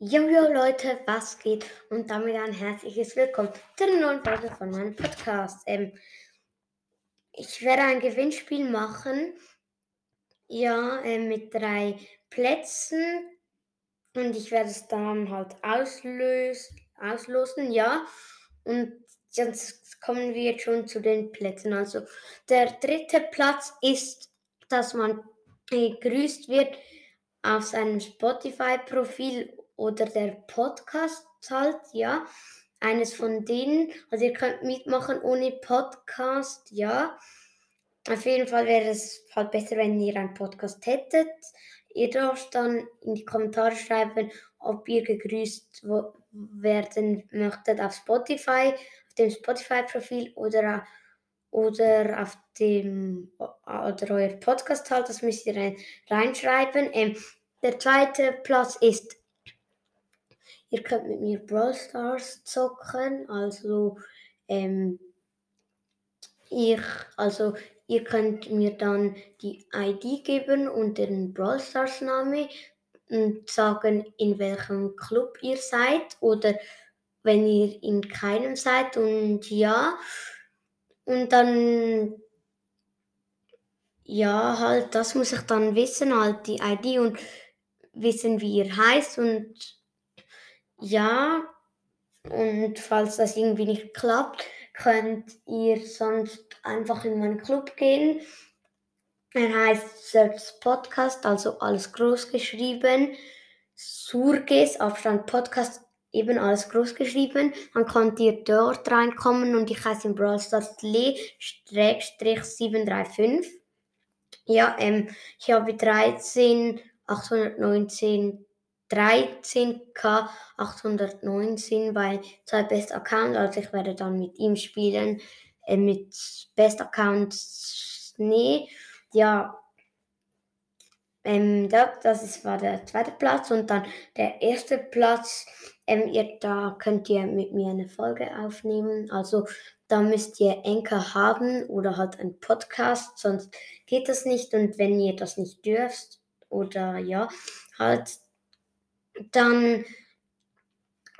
Jojo Leute, was geht? Und damit ein herzliches Willkommen zu einer neuen Folge von meinem Podcast. Ähm, ich werde ein Gewinnspiel machen, ja, ähm, mit drei Plätzen und ich werde es dann halt auslös auslosen, ja. Und jetzt kommen wir schon zu den Plätzen. Also der dritte Platz ist, dass man gegrüßt wird auf seinem Spotify-Profil oder der Podcast halt, ja. Eines von denen. Also ihr könnt mitmachen ohne Podcast, ja. Auf jeden Fall wäre es halt besser, wenn ihr einen Podcast hättet. Ihr dürft dann in die Kommentare schreiben, ob ihr gegrüßt werden möchtet auf Spotify, auf dem Spotify-Profil oder, oder auf dem oder euer Podcast halt, das müsst ihr rein, reinschreiben. Ähm, der zweite Platz ist, ihr könnt mit mir Brawl Stars zocken, also ähm, ich, also ihr könnt mir dann die ID geben und den Brawl Stars Name und sagen, in welchem Club ihr seid oder wenn ihr in keinem seid und ja. Und dann, ja, halt, das muss ich dann wissen, halt die ID und wissen, wie ihr heißt und ja. Und falls das irgendwie nicht klappt, könnt ihr sonst einfach in meinen Club gehen. Er heißt Search Podcast, also alles groß geschrieben. Surges, Abstand Podcast, eben alles groß geschrieben. Dann könnt ihr dort reinkommen und ich heiße in Brawl Stars Le-735. Ja, ähm, ich habe 13, 819, 13k 819 bei zwei Best Account. Also ich werde dann mit ihm spielen. Äh, mit Best Account Nee. Ja. Ähm, das, das ist, war der zweite Platz und dann der erste Platz. Ähm, ihr, da könnt ihr mit mir eine Folge aufnehmen. Also da müsst ihr Enker haben oder halt ein Podcast, sonst geht das nicht. Und wenn ihr das nicht dürft oder ja, halt dann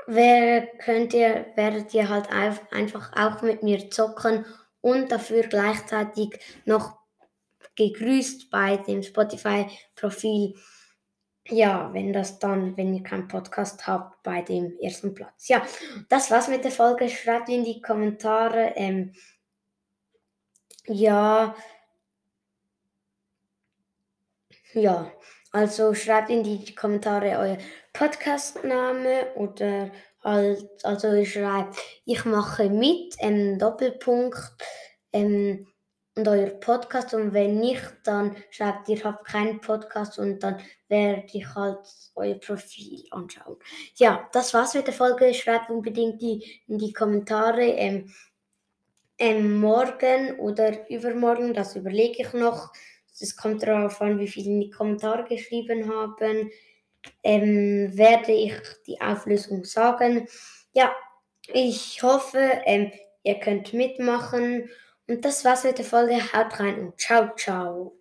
wär, könnt ihr, werdet ihr halt einfach auch mit mir zocken und dafür gleichzeitig noch gegrüßt bei dem Spotify-Profil. Ja, wenn das dann, wenn ihr keinen Podcast habt, bei dem ersten Platz. Ja, das war's mit der Folge. Schreibt in die Kommentare. Ähm, ja, ja, also schreibt in die Kommentare euer Podcastname oder halt, also ihr schreibt, ich mache mit, ähm, Doppelpunkt, ähm, und euer Podcast und wenn nicht, dann schreibt ihr habt keinen Podcast und dann werde ich halt euer Profil anschauen. Ja, das war's mit der Folge. Schreibt unbedingt die, in die Kommentare ähm, ähm, morgen oder übermorgen, das überlege ich noch. Es kommt darauf an, wie viele in die Kommentare geschrieben haben. Ähm, werde ich die Auflösung sagen. Ja, ich hoffe, ähm, ihr könnt mitmachen. Und das war's mit der Folge. Haut rein und ciao, ciao.